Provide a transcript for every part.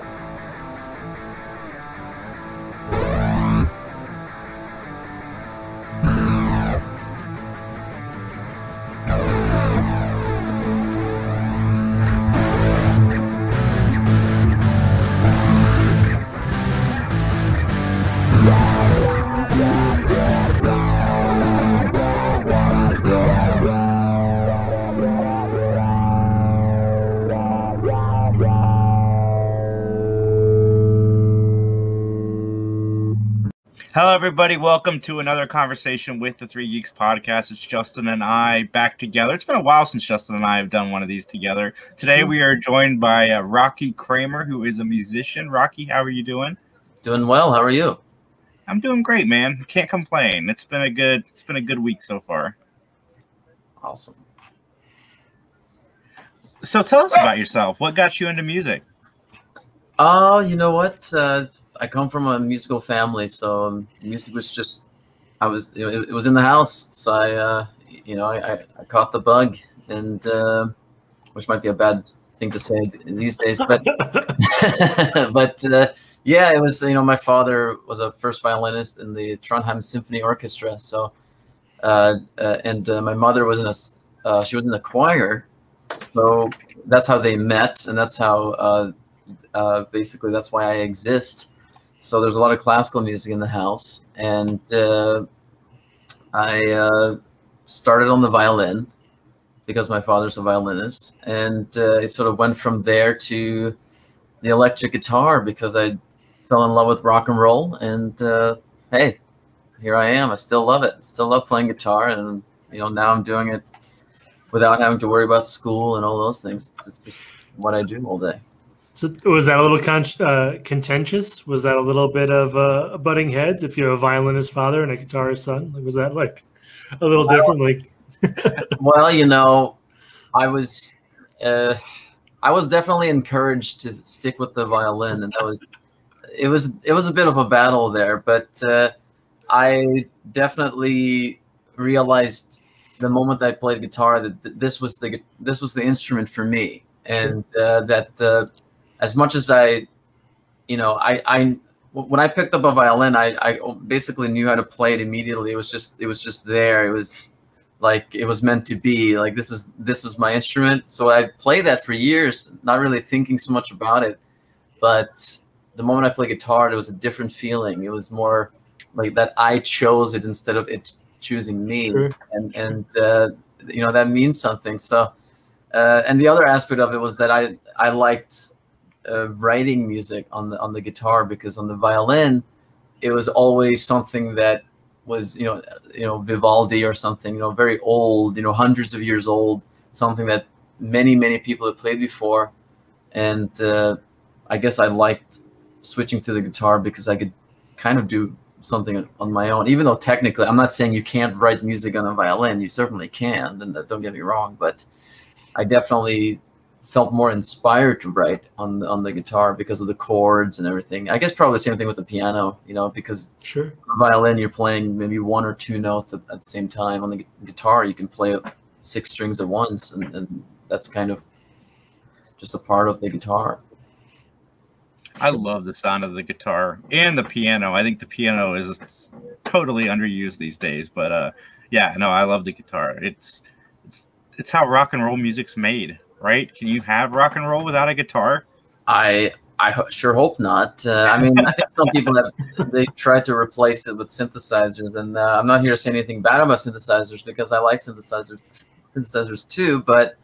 Bye. Hello, everybody. Welcome to another conversation with the Three Geeks podcast. It's Justin and I back together. It's been a while since Justin and I have done one of these together. Today, we are joined by uh, Rocky Kramer, who is a musician. Rocky, how are you doing? Doing well. How are you? I'm doing great, man. Can't complain. It's been a good. It's been a good week so far. Awesome. So, tell us about yourself. What got you into music? Oh, you know what? Uh, I come from a musical family, so um, music was just I was it, it, was in the house. So I uh, you know I, I, caught the bug, and uh, which might be a bad thing to say these days, but but uh, yeah, it was you know my father was a first violinist in the Trondheim Symphony Orchestra, so uh, uh, and uh, my mother was in a she was in a choir, so that's how they met, and that's how basically that's why I exist so there's a lot of classical music in the house, and uh, I uh, started on the violin because my father's a violinist, and uh, it sort of went from there to the electric guitar because I fell in love with rock and roll, and uh, hey, here I am. I still love it. Still love playing guitar, and you know now I'm doing it without having to worry about school and all those things. It's just what I do all day. So was that a little con- uh, contentious? Was that a little bit of uh, butting heads? If you have a violinist father and a guitarist son, like, was that like a little well, different? Like, well, you know, I was, uh, I was definitely encouraged to stick with the violin, and that was, it was, it was a bit of a battle there, but uh, I definitely realized the moment I played guitar that this was the this was the instrument for me, and uh, that uh, as much as I, you know, I, I when I picked up a violin, I, I basically knew how to play it immediately. It was just it was just there. It was like it was meant to be. Like this is this was my instrument. So I played that for years, not really thinking so much about it. But the moment I played guitar, it was a different feeling. It was more like that I chose it instead of it choosing me, sure. and and uh, you know that means something. So. Uh, and the other aspect of it was that I I liked uh, writing music on the on the guitar because on the violin, it was always something that was you know you know Vivaldi or something you know very old you know hundreds of years old something that many many people have played before, and uh, I guess I liked switching to the guitar because I could kind of do something on my own even though technically i'm not saying you can't write music on a violin you certainly can and don't get me wrong but i definitely felt more inspired to write on the, on the guitar because of the chords and everything. I guess probably the same thing with the piano, you know, because sure violin you're playing maybe one or two notes at, at the same time. On the guitar you can play six strings at once, and, and that's kind of just a part of the guitar. I love the sound of the guitar and the piano. I think the piano is totally underused these days, but uh, yeah, no, I love the guitar. It's it's it's how rock and roll music's made right? Can you have rock and roll without a guitar? I I ho- sure hope not. Uh, I mean, I think some people have they tried to replace it with synthesizers, and uh, I'm not here to say anything bad about synthesizers because I like synthesizers synthesizers too. But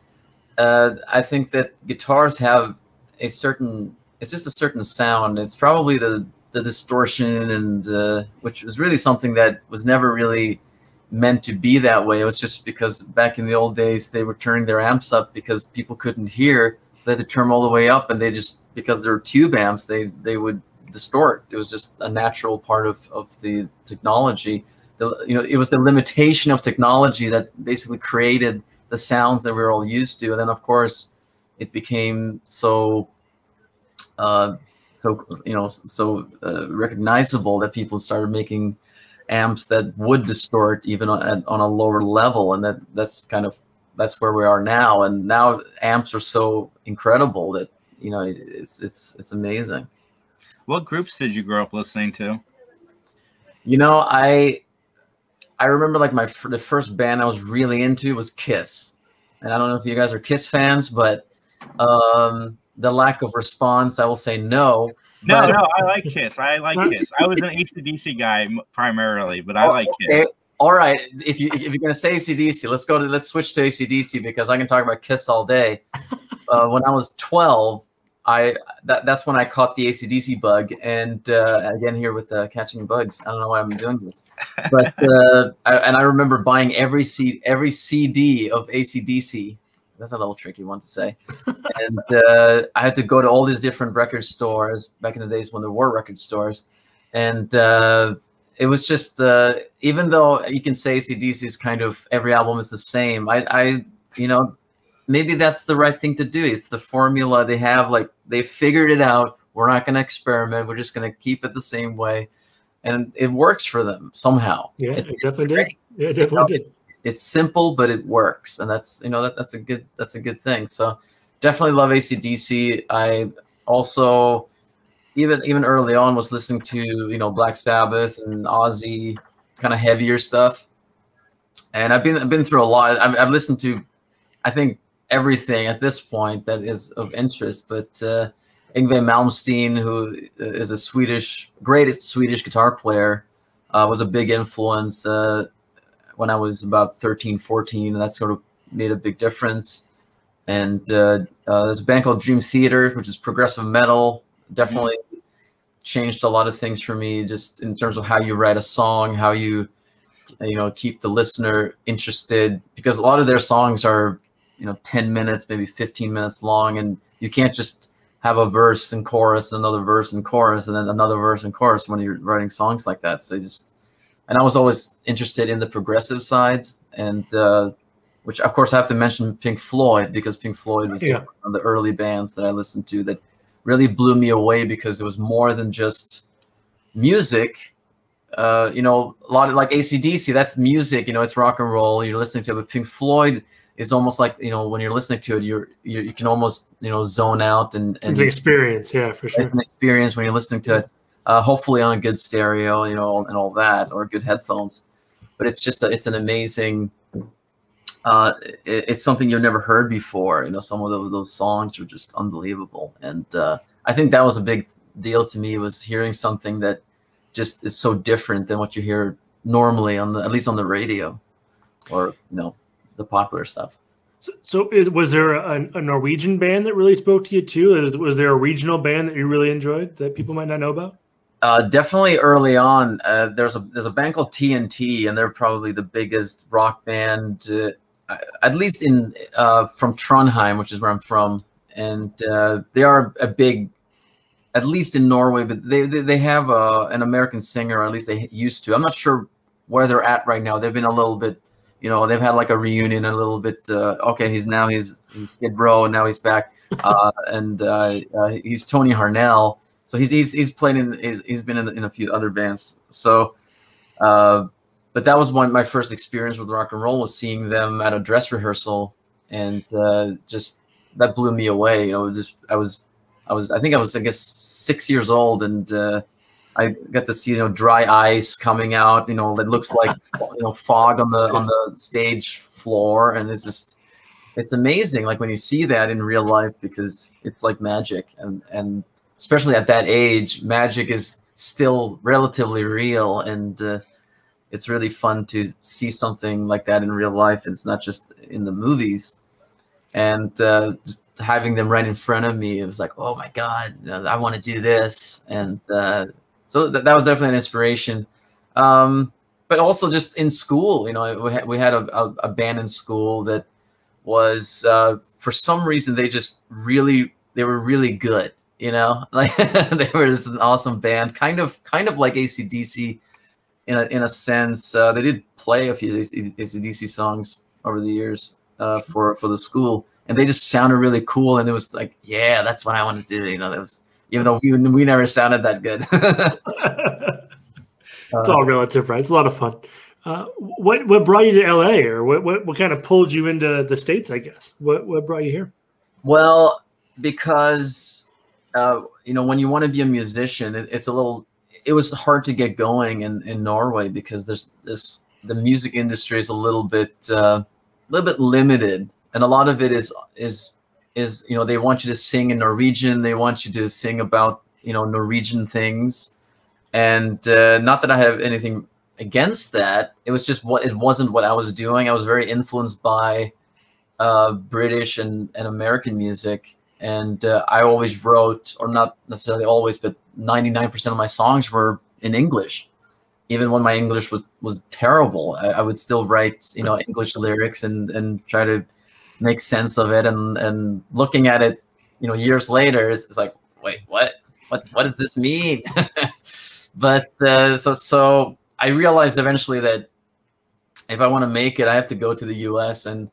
uh, I think that guitars have a certain it's just a certain sound. It's probably the the distortion and uh, which was really something that was never really meant to be that way. It was just because back in the old days they were turning their amps up because people couldn't hear, so they had to turn all the way up, and they just because they're tube amps, they they would distort. It was just a natural part of of the technology. The, you know, it was the limitation of technology that basically created the sounds that we are all used to, and then of course it became so. Uh, so you know, so uh, recognizable that people started making amps that would distort even on, on a lower level and that that's kind of that's where we are now and now amps are so incredible that you know, it's it's it's amazing. What groups did you grow up listening to? You know, I I remember like my the first band I was really into was Kiss, and I don't know if you guys are Kiss fans, but um, the lack of response, I will say no. No, but, no, I like Kiss. I like Kiss. I was an ACDC guy primarily, but I like Kiss. Okay. All right, if you if you're gonna say ACDC, let's go to let's switch to ACDC because I can talk about Kiss all day. Uh, when I was 12, I that, that's when I caught the ACDC bug, and uh, again here with uh, catching bugs. I don't know why I'm doing this, but uh, I, and I remember buying every C, every CD of ACDC. That's a little tricky one to say, and uh, I had to go to all these different record stores back in the days when there were record stores, and uh, it was just uh, even though you can say ACDC is kind of every album is the same. I, I you know maybe that's the right thing to do. It's the formula they have. Like they figured it out. We're not going to experiment. We're just going to keep it the same way, and it works for them somehow. Yeah, it, it definitely did. Yeah, it definitely did. It's simple, but it works, and that's you know that, that's a good that's a good thing. So definitely love ACDC. I also even even early on was listening to you know Black Sabbath and Ozzy, kind of heavier stuff. And I've been I've been through a lot. I've, I've listened to, I think everything at this point that is of interest. But uh, Yngwie Malmsteen, who is a Swedish, great Swedish guitar player, uh, was a big influence uh, when I was about 13, 14. And that sort of made a big difference. And uh, uh, there's a band called Dream Theater, which is progressive metal. Definitely mm-hmm. changed a lot of things for me, just in terms of how you write a song, how you you know keep the listener interested because a lot of their songs are you know 10 minutes maybe 15 minutes long and you can't just have a verse and chorus another verse and chorus and then another verse and chorus when you're writing songs like that so just and i was always interested in the progressive side and uh, which of course i have to mention pink floyd because pink floyd was yeah. one of the early bands that i listened to that really blew me away because it was more than just music uh, you know a lot of like acdc that's music you know it's rock and roll you're listening to it but pink floyd is almost like you know when you're listening to it, you're, you you can almost you know zone out and, and it's an experience, yeah, for sure. It's an experience when you're listening to it, uh, hopefully on a good stereo, you know, and all that, or good headphones. But it's just a, it's an amazing. Uh, it, it's something you've never heard before. You know, some of those, those songs are just unbelievable, and uh, I think that was a big deal to me was hearing something that just is so different than what you hear normally on the at least on the radio, or you know the popular stuff. So, so is, was there a, a, Norwegian band that really spoke to you too? Is, was there a regional band that you really enjoyed that people might not know about? Uh, definitely early on. Uh, there's a there's a band called TNT, and they're probably the biggest rock band, uh, at least in uh, from Trondheim, which is where I'm from, and uh, they are a big, at least in Norway. But they they, they have a, an American singer, or at least they used to. I'm not sure where they're at right now. They've been a little bit you know they've had like a reunion a little bit okay he's now he's in skid row and now he's back and he's tony harnell so he's he's, he's played in he's, he's been in, in a few other bands so uh, but that was one my first experience with rock and roll was seeing them at a dress rehearsal and uh, just that blew me away you know just i was i was i think i was i guess six years old and I got to see you know dry ice coming out. You know that looks like you know fog on the on the stage floor, and it's just it's amazing. Like when you see that in real life, because it's like magic, and and especially at that age, magic is still relatively real, and uh, it's really fun to see something like that in real life. It's not just in the movies, and uh, just having them right in front of me, it was like, oh my god, I want to do this, and uh, so that, that was definitely an inspiration. Um, but also just in school, you know, we had, we had a, a, a band in school that was uh, for some reason they just really they were really good. You know, like they were this an awesome band, kind of kind of like ACDC in a in a sense. Uh, they did play a few ACDC songs over the years uh, for for the school, and they just sounded really cool. And it was like, yeah, that's what I want to do. You know, that was even though we, we never sounded that good. it's all relative, right? It's a lot of fun. Uh, what what brought you to LA, or what, what what kind of pulled you into the states? I guess what what brought you here? Well, because uh, you know when you want to be a musician, it, it's a little. It was hard to get going in, in Norway because there's this the music industry is a little bit uh, a little bit limited, and a lot of it is is is you know they want you to sing in Norwegian, they want you to sing about you know Norwegian things, and uh, not that I have anything against that. It was just what it wasn't what I was doing. I was very influenced by uh, British and, and American music, and uh, I always wrote, or not necessarily always, but ninety nine percent of my songs were in English. Even when my English was was terrible, I, I would still write you know English lyrics and and try to make sense of it. And and looking at it, you know, years later, it's, it's like, wait, what? What what does this mean? but uh, so so I realized eventually that if I want to make it, I have to go to the U.S. and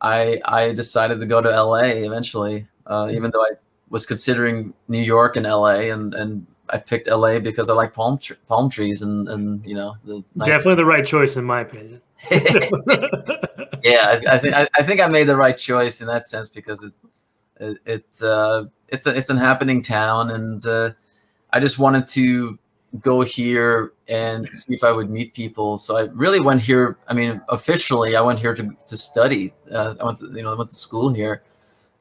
I I decided to go to L.A. eventually, uh, even though I was considering New York and L.A. and and I picked L.A. because I like palm tr- palm trees and and you know the nice definitely the right choice in my opinion. yeah, I, I think I, I, think I made the right choice in that sense because it, it it's uh it's a, it's an happening town and uh, I just wanted to go here and see if I would meet people. So I really went here. I mean, officially, I went here to, to study. Uh, I went to, you know, I went to school here,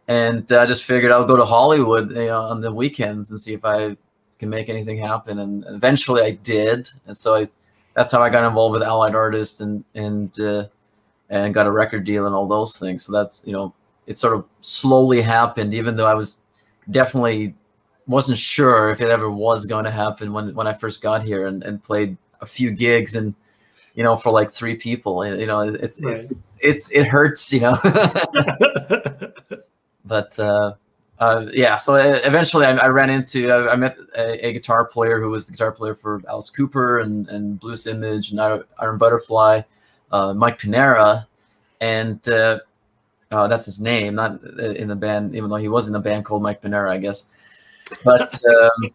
and I just figured I'll go to Hollywood you know, on the weekends and see if I can make anything happen. And eventually, I did. And so I, that's how I got involved with Allied Artists and and uh, and got a record deal and all those things. So that's you know, it sort of slowly happened, even though I was definitely wasn't sure if it ever was going to happen when when I first got here and, and played a few gigs and you know for like three people you know it's right. it's, it's it hurts you know but uh, uh, yeah so uh, eventually I, I ran into I, I met a, a, guitar player who was the guitar player for Alice Cooper and and Blues Image and Iron Butterfly uh, Mike Pinera, and uh, uh, that's his name not in the band even though he was in a band called Mike Pinera, I guess. But um,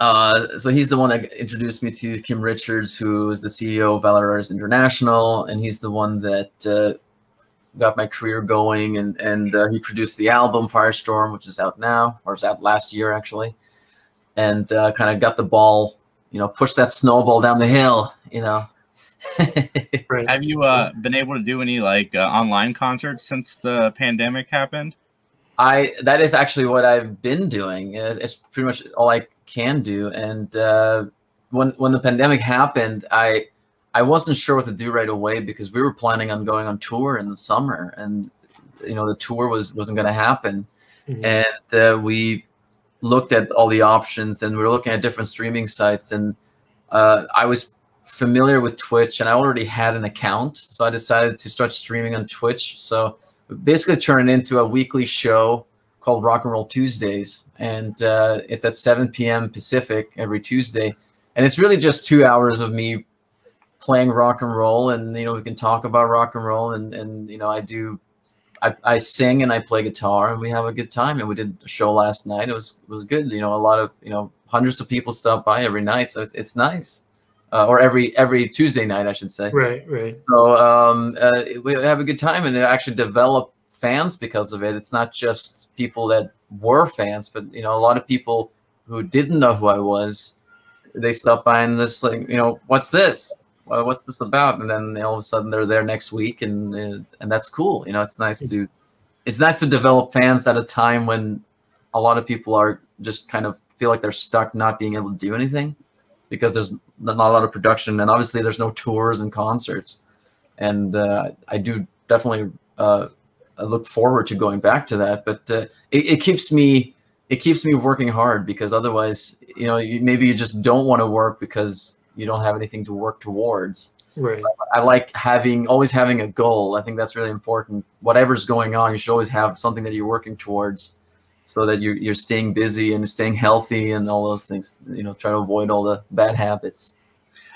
uh, so he's the one that introduced me to Kim Richards, who is the CEO of Valorars International, and he's the one that uh, got my career going. And and uh, he produced the album Firestorm, which is out now, or is out last year actually, and uh, kind of got the ball, you know, pushed that snowball down the hill, you know. right. Have you uh, been able to do any like uh, online concerts since the pandemic happened? I that is actually what I've been doing. It's, it's pretty much all I can do. And uh, when when the pandemic happened, I I wasn't sure what to do right away because we were planning on going on tour in the summer, and you know the tour was wasn't going to happen. Mm-hmm. And uh, we looked at all the options, and we were looking at different streaming sites. And uh, I was familiar with Twitch, and I already had an account, so I decided to start streaming on Twitch. So basically turned into a weekly show called Rock and Roll Tuesdays, and uh, it's at 7 p.m. Pacific every Tuesday, and it's really just two hours of me playing rock and roll, and you know we can talk about rock and roll, and and you know I do, I, I sing and I play guitar, and we have a good time, and we did a show last night. It was it was good, you know, a lot of you know hundreds of people stop by every night, so it's, it's nice uh, or every every Tuesday night, I should say. Right, right. So um, uh, we have a good time and it actually develop fans because of it. It's not just people that were fans, but you know, a lot of people who didn't know who I was. They stop by and this like, you know, what's this? Well, what's this about? And then all of a sudden they're there next week, and uh, and that's cool. You know, it's nice to it's nice to develop fans at a time when a lot of people are just kind of feel like they're stuck not being able to do anything because there's not a lot of production and obviously there's no tours and concerts and uh, i do definitely uh, I look forward to going back to that but uh, it, it, keeps me it keeps me working hard because otherwise you know you, maybe you just don't want to work because you don't have anything to work towards. Right. I, I like having always having a goal. I think that's really important. Whatever's going on you should always have something that you're working towards so that you're, you're staying busy and staying healthy and all those things you know try to avoid all the bad habits.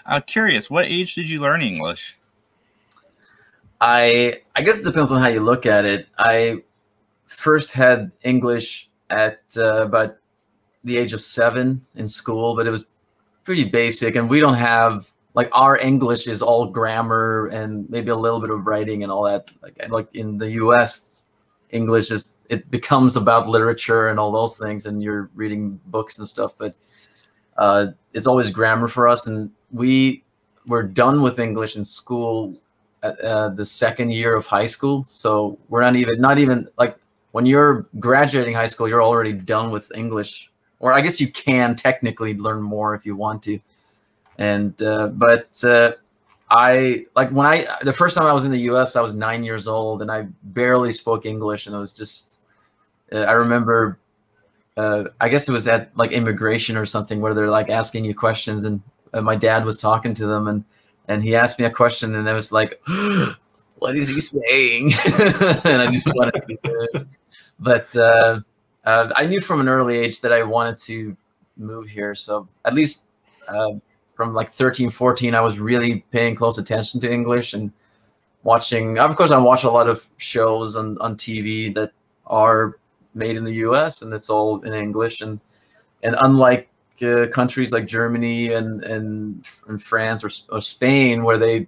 I'm curious what age did you learn english? I i guess it depends on how you look at it. I first had english at uh, about the age of seven in school but it was pretty basic and we don't have like our english is all grammar and maybe a little bit of writing and all that like like in the us English is it becomes about literature and all those things, and you're reading books and stuff. But uh, it's always grammar for us, and we were done with English in school at uh, the second year of high school. So we're not even not even like when you're graduating high school, you're already done with English, or I guess you can technically learn more if you want to. And uh, but uh, I like when I the first time I was in the U.S. I was nine years old and I barely spoke English and it was just uh, I remember uh, I guess it was at like immigration or something where they're like asking you questions and uh, my dad was talking to them and and he asked me a question and I was like what is he saying and I just wanted to do it. but uh, I knew from an early age that I wanted to move here so at least uh, from like 13 14 i was really paying close attention to english and watching of course i watch a lot of shows on, on tv that are made in the us and it's all in english and and unlike uh, countries like germany and, and and france or, or spain where they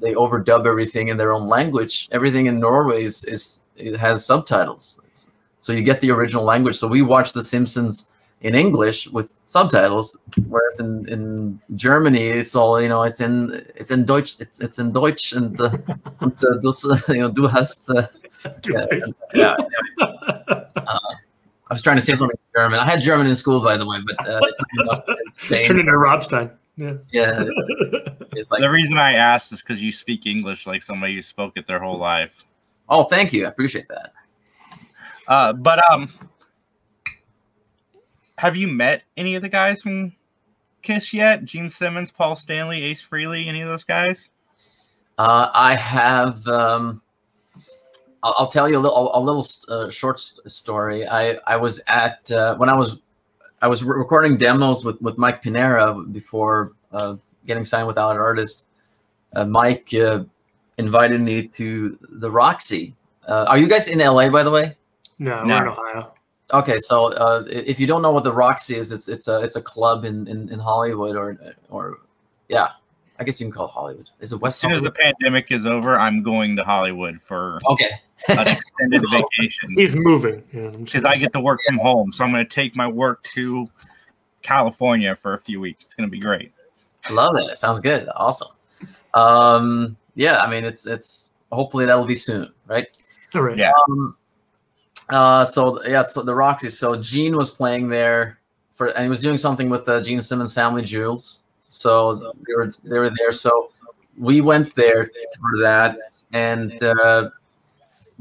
they overdub everything in their own language everything in norway is, is it has subtitles so you get the original language so we watch the simpsons in English with subtitles, whereas in, in Germany it's all you know it's in it's in Deutsch it's it's in Deutsch and uh, and uh, dus, you know du hast uh, yeah, yeah, uh, I was trying to say something in German. I had German in school, by the way, but uh, it's Turn into Rammstein. Yeah, yeah. It's, it's like the reason I asked is because you speak English like somebody who spoke it their whole life. Oh, thank you. I appreciate that. Uh, but um, have you met any of the guys from Kiss yet? Gene Simmons, Paul Stanley, Ace Frehley, any of those guys? Uh, I have. Um, I'll, I'll, tell you a little, a little uh, short story. I I was at uh, when I was I was recording demos with with Mike Pinera before uh, getting signed with Allied Artist. Uh, Mike uh, invited me to the Roxy. are you guys in LA, by the way? No, no. we're in Ohio. Okay, so uh, if you don't know what the Roxy is, it's it's a it's a club in, in, in Hollywood or or yeah, I guess you can call it Hollywood. Is it West? As soon Hollywood? as the pandemic is over, I'm going to Hollywood for okay an extended vacation. He's moving because yeah, I get to work from home, so I'm going to take my work to California for a few weeks. It's going to be great. I love it. Sounds good. Awesome. Um, yeah, I mean, it's it's hopefully that'll be soon, right? All right. Yeah. Um, uh, so yeah, so the Roxy. So Gene was playing there for, and he was doing something with uh, Gene Simmons Family Jewels. So they were they were there. So we went there for that, and uh,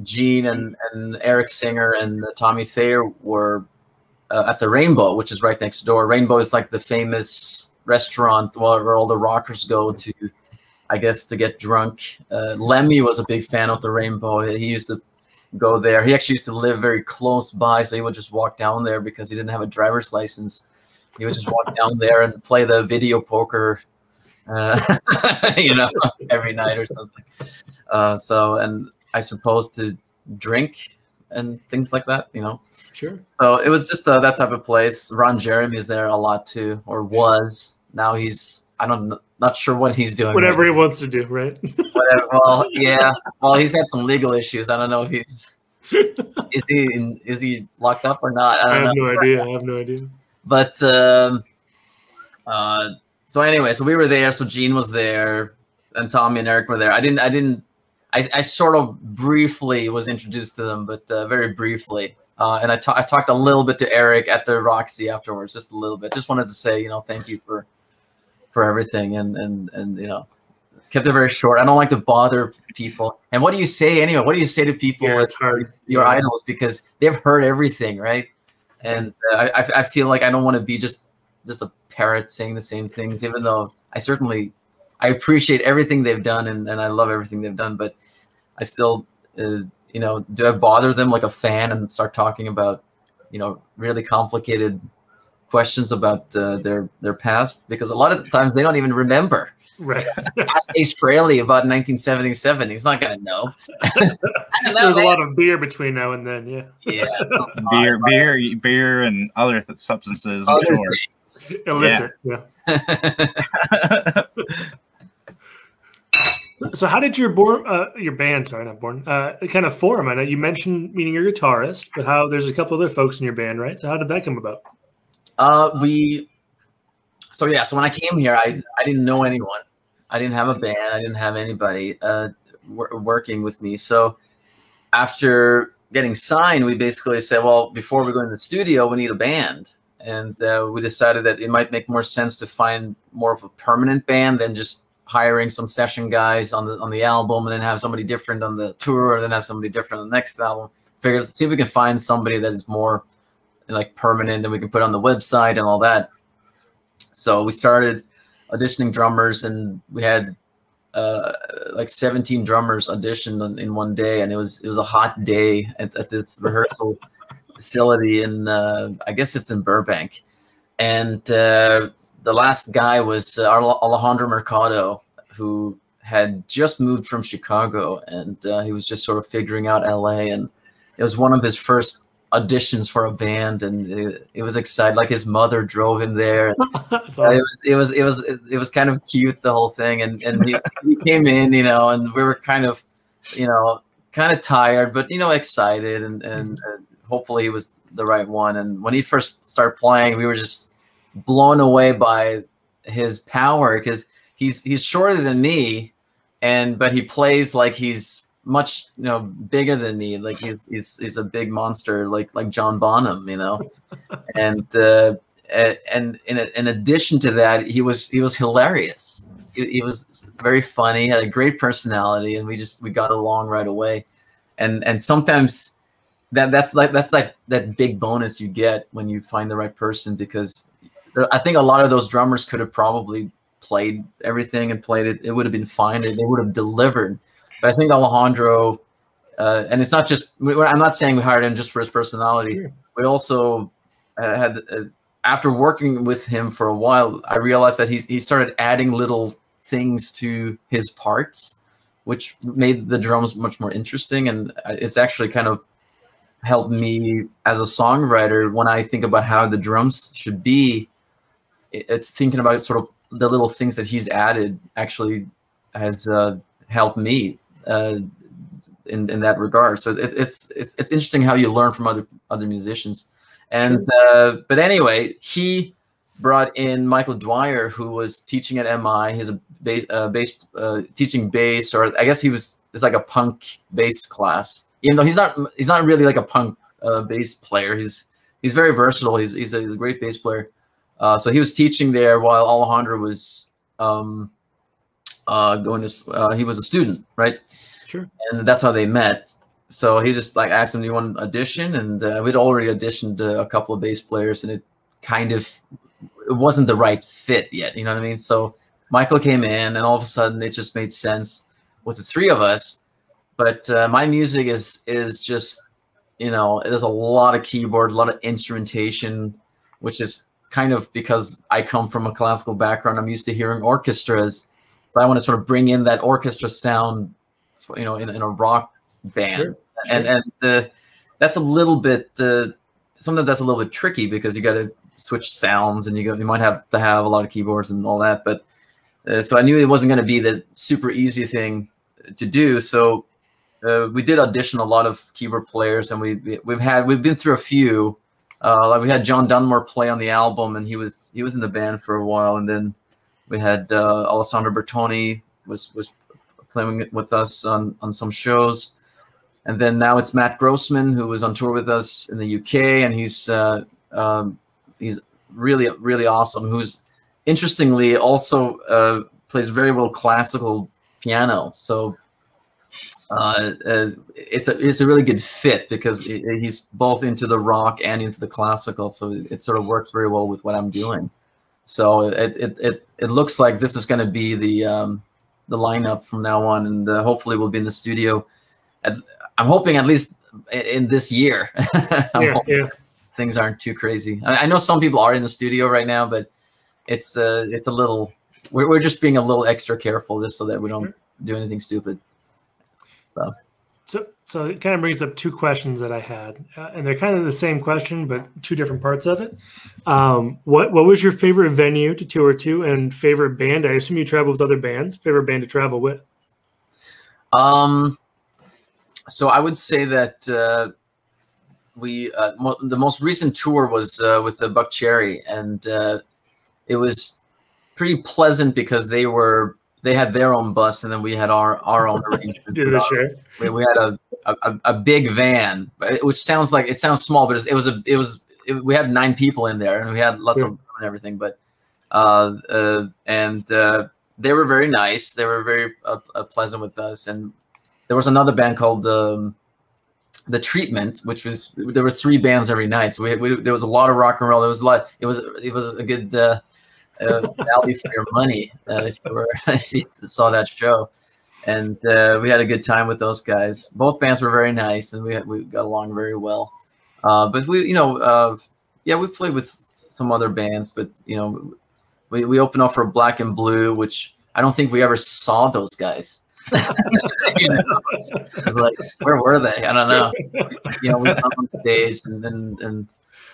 Gene and and Eric Singer and Tommy Thayer were uh, at the Rainbow, which is right next door. Rainbow is like the famous restaurant where all the rockers go to, I guess, to get drunk. Uh, Lemmy was a big fan of the Rainbow. He used to go there. He actually used to live very close by, so he would just walk down there because he didn't have a driver's license. He would just walk down there and play the video poker, uh, you know, every night or something. Uh, so, and I suppose to drink and things like that, you know. Sure. So it was just uh, that type of place. Ron Jeremy is there a lot too, or was. Now he's I don't not sure what he's doing. Whatever right. he wants to do, right? Whatever. Well, yeah. Well, he's had some legal issues. I don't know if he's is he in, is he locked up or not? I, I have know. no idea. I have no idea. But um, uh, so anyway, so we were there. So Gene was there, and Tommy and Eric were there. I didn't. I didn't. I, I sort of briefly was introduced to them, but uh, very briefly. Uh, and I, I talked a little bit to Eric at the Roxy afterwards, just a little bit. Just wanted to say, you know, thank you for for everything and and and you know kept it very short. I don't like to bother people. And what do you say anyway? What do you say to people yeah, it's hard. your yeah. idols? Because they've heard everything right? And uh, I, I feel like i don't want to be just just a parrot saying the same things even though i certainly i appreciate everything they've done and, and i love everything they've done but i still uh, you know do i bother them like a fan and start talking about you know really complicated questions about uh, their their past because a lot of the times they don't even remember. Right. Ask Ace Frehley about 1977. He's not gonna know. know There's man. a lot of beer between now and then. Yeah. Yeah. beer, beer, beer, and other th- substances. I'm other sure. Illicit. Yeah. yeah. So how did your born uh, your band sorry not born uh, kind of form? I know you mentioned meaning you're guitarist, but how there's a couple other folks in your band, right? So how did that come about? Uh, we. So yeah, so when I came here, I I didn't know anyone. I didn't have a band. I didn't have anybody uh, wor- working with me. So after getting signed, we basically said, well, before we go in the studio, we need a band, and uh, we decided that it might make more sense to find more of a permanent band than just hiring some session guys on the on the album and then have somebody different on the tour, and then have somebody different on the next album. Figured see if we can find somebody that is more like permanent that we can put on the website and all that. So we started auditioning drummers, and we had uh, like 17 drummers auditioned in, one day, and it was it was a hot day at, at this rehearsal facility in uh, I guess it's in Burbank, and uh, the last guy was uh, Alejandro Mercado, who had just moved from Chicago, and uh, he was just sort of figuring out LA, and it was one of his first auditions for a band and it, it was exciting. Like his mother drove him there. Awesome. it, was, it was it was it was kind of cute the whole thing and and he, he came in you know and we were kind of you know kind of tired but you know excited and, and mm-hmm. and hopefully he was the right one. And when he first started playing we were just blown away by his power because he's he's shorter than me and but he plays like he's much you know bigger than me. Like he's he's he's a big monster like like john bonham you know? And uh and in in addition to that he was he was hilarious. He, he, was very funny had a great personality and we just we got along right away. And and sometimes that that's like that's like that big bonus you get when you find the right person because i think a lot of those drummers could have probably played everything and played it. It would have been fine. They would have delivered but I think Alejandro, uh, and it's not just, I'm not saying we hired him just for his personality. Sure. We also uh, had, uh, after working with him for a while, I realized that he's, he started adding little things to his parts, which made the drums much more interesting. And uh, it's actually kind of helped me as a songwriter when I think about how the drums should be. It's thinking about sort of the little things that he's added actually has uh, helped me uh, in in that regard. So it, it's it's it's interesting how you learn from other other musicians. And uh, but anyway, he brought in Michael Dwyer, who was teaching at MI. He's a bass, uh, bass uh, teaching bass, or I guess he was it's like a punk bass class. Even though he's not he's not really like a punk uh, bass player. He's he's very versatile. He's he's a, he's a great bass player. Uh, so he was teaching there while Alejandro was um, uh, going to uh, he was a student, right? Sure. And that's how they met. So he just like asked him, "Do you want to audition?" And uh, we'd already auditioned uh, a couple of bass players, and it kind of it wasn't the right fit yet. You know what I mean? So Michael came in, and all of a sudden it just made sense with the three of us. But uh, my music is is just you know there's a lot of keyboard, a lot of instrumentation, which is kind of because I come from a classical background. I'm used to hearing orchestras so I want to sort of bring in that orchestra sound, for, you know, in, in a rock band, sure, and sure. and uh, that's a little bit. Uh, sometimes that's a little bit tricky because you got to switch sounds, and you go, you might have to have a lot of keyboards and all that. But uh, so I knew it wasn't going to be the super easy thing to do. So uh, we did audition a lot of keyboard players, and we we've had we've been through a few. Uh, like we had John Dunmore play on the album, and he was he was in the band for a while, and then we had uh, Alessandro Bertoni was was playing with us on on some shows, and then now it's Matt Grossman who was on tour with us in the UK, and he's uh, um, he's really really awesome. Who's interestingly also uh, plays very well classical piano. So uh, uh, it's a it's a really good fit because he's both into the rock and into the classical. So it sort of works very well with what I'm doing. So it it it, it looks like this is going to be the um, the lineup from now on, and uh, hopefully we'll be in the studio. At, I'm hoping at least in this year. yeah, yeah. Things aren't too crazy. I, I, know some people are in the studio right now, but it's uh, it's a little. We're, we're just being a little extra careful just so that we don't do anything stupid. So so, so it kind of brings up two questions that I had, uh, and they're kind of the same question, but two different parts of it. Um, what what was your favorite venue to tour to, and favorite band? I assume you travel with other bands. Favorite band to travel with? Um, so I would say that uh, we uh, mo- the most recent tour was uh, with the Buckcherry, and uh, it was pretty pleasant because they were they had their own bus, and then we had our our own arrangement. The we, we had a, a a big van, which sounds like it sounds small, but it was a it was it, we had nine people in there, and we had lots Yeah. of and everything. But uh, uh, and uh, they were very nice. They were very uh, uh, pleasant with us, and there was another band called um, the Treatment, which was there were three bands every night. So we, we there was a lot of rock and roll. There was a lot. It was it was a good. Uh, uh, value for your money uh, if you were if you saw that show and uh, we had a good time with those guys. Both bands were very nice, and we we got along very well. Uh, but we, you know, uh, yeah, we played with some other bands, but you know, we we opened up for Black and Blue, which I don't think we ever saw those guys. you know? It's like, where were they? I don't know. You know, we saw on stage, and and and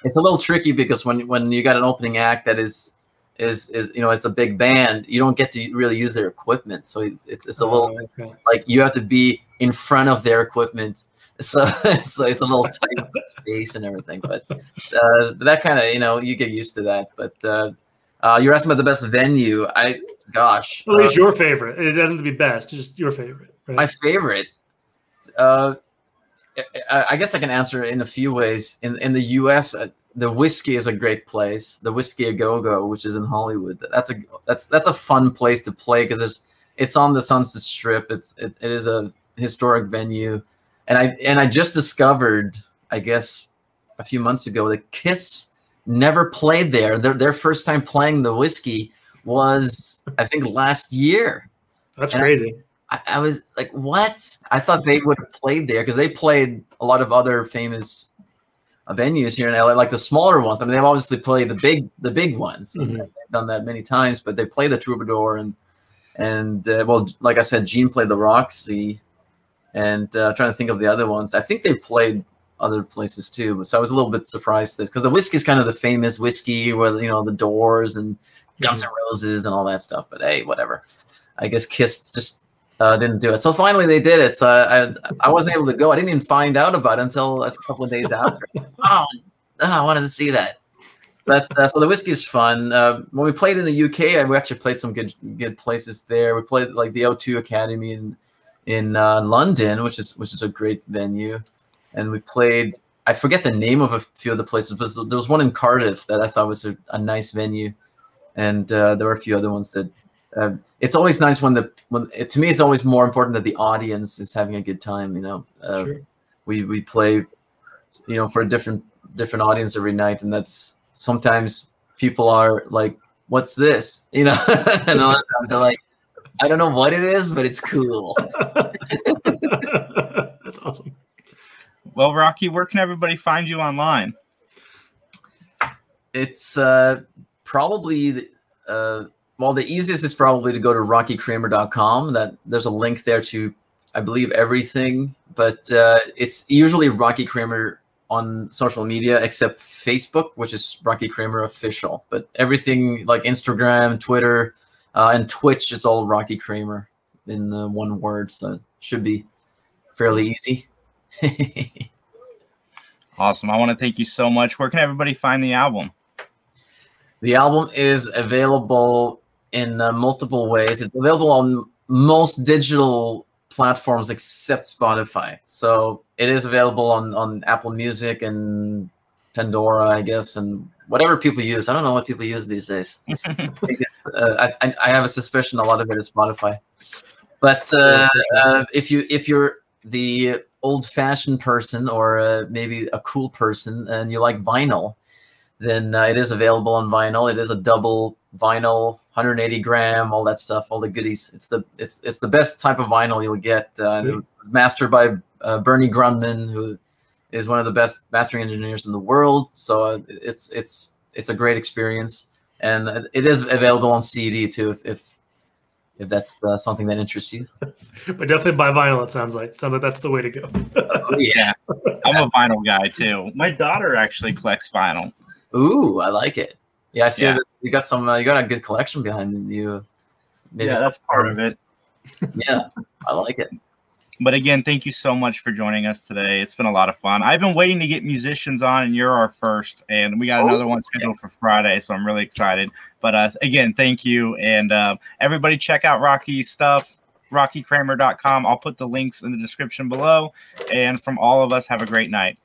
it's a little tricky because when when you got an opening act that is is is you know it's a big band you don't get to really use their equipment so it's it's, it's a little Oh, okay. like you have to be in front of their equipment so it's, it's a little tight space and everything but uh, that kind of you know you get used to that but uh, uh, you're asking about the best venue i gosh At uh, least your favorite. It doesn't have to be best, just your favorite. Right? my favorite uh, I, I guess i can answer it in a few ways in in the us uh, the whiskey is a great place. The whiskey a go-go which is in hollywood. That's a that's that's a fun place to play because there's it's on the sunset strip. It's it, it is a historic venue. And i and i just discovered i guess a few months ago that kiss never played there. Their, their first time playing the whiskey was i think last year. That's and crazy. I, I was like, what? I thought they would have played there because they played a lot of other famous venues here in LA, like the smaller ones. I mean, they've obviously played the big, the big ones. and Mhm. They've done that many times, but they play the Troubadour and and uh, well, like I said, Gene played the Roxy, and uh, trying to think of the other ones. I think they played other places too. But so I was a little bit surprised that because the whiskey is kind of the famous whiskey, where you know the Doors and Guns N' Roses and all that stuff. But hey, whatever. I guess Kiss just uh, didn't do it. So finally they did it. So I, I wasn't able to go. I didn't even find out about it until a couple of days after. oh, oh, I wanted to see that. But uh, so the whiskey is fun. Uh, when we played in the UK, we actually played some good good places there. We played like the O2 Academy in in uh, London, which is which is a great venue, and we played. I forget the name of a few of the places, but there was one in Cardiff that I thought was a, a nice venue, and uh, there were a few other ones that. Uh, it's always nice when the when it, to me it's always more important that the audience is having a good time. You know, uh, Sure. we we play, you know, for a different different audience every night, and that's sometimes people are like, "What's this?" You know, and other times they're like, "I don't know what it is, but it's cool." That's awesome. Well, Rocky, where can everybody find you online? It's uh, probably the- uh, well, the easiest is probably to go to rockykramer.com. That there's a link there to, I believe, everything. But uh, it's usually Rocky Kramer on social media, except Facebook, which is Rocky Kramer official. But everything like Instagram, Twitter, uh, and Twitch, it's all Rocky Kramer in uh, one word. So it should be fairly easy. Awesome. I want to thank you so much. Where can everybody find the album? The album is available in uh, multiple ways. It's available on most digital platforms except Spotify. So it is available on, on Apple Music and Pandora, I guess, and whatever people use. I don't know what people use these days. Uh, I, I have a suspicion a lot of it is Spotify. But uh, uh, if you if you're the old-fashioned person or uh, maybe a cool person and you like vinyl, then uh, it is available on vinyl. It is a double vinyl, 180 gram, all that stuff, all the goodies. It's the it's it's the best type of vinyl you'll get. Uh, Sweet. mastered by uh, Bernie Grundman, who is one of the best mastering engineers in the world. So uh, it's it's it's a great experience, and uh, it is available on CD too, if if, if that's uh, something that interests you. But definitely buy vinyl. It sounds like sounds like that's the way to go. Oh, yeah. I'm a vinyl guy too. My daughter actually collects vinyl. Ooh, I like it. Yeah, I see Yeah. that you got some. Uh, you got a good collection behind you. Maybe yeah, some- that's part of it. Yeah, I like it. but again, thank you so much for joining us today. It's been a lot of fun. I've been waiting to get musicians on, and you're our first, and we got another one scheduled for Friday, so I'm really excited. But uh, again, thank you, and uh, everybody check out Rocky's stuff, RockyKramer.com. I'll put the links in the description below. And from all of us, have a great night.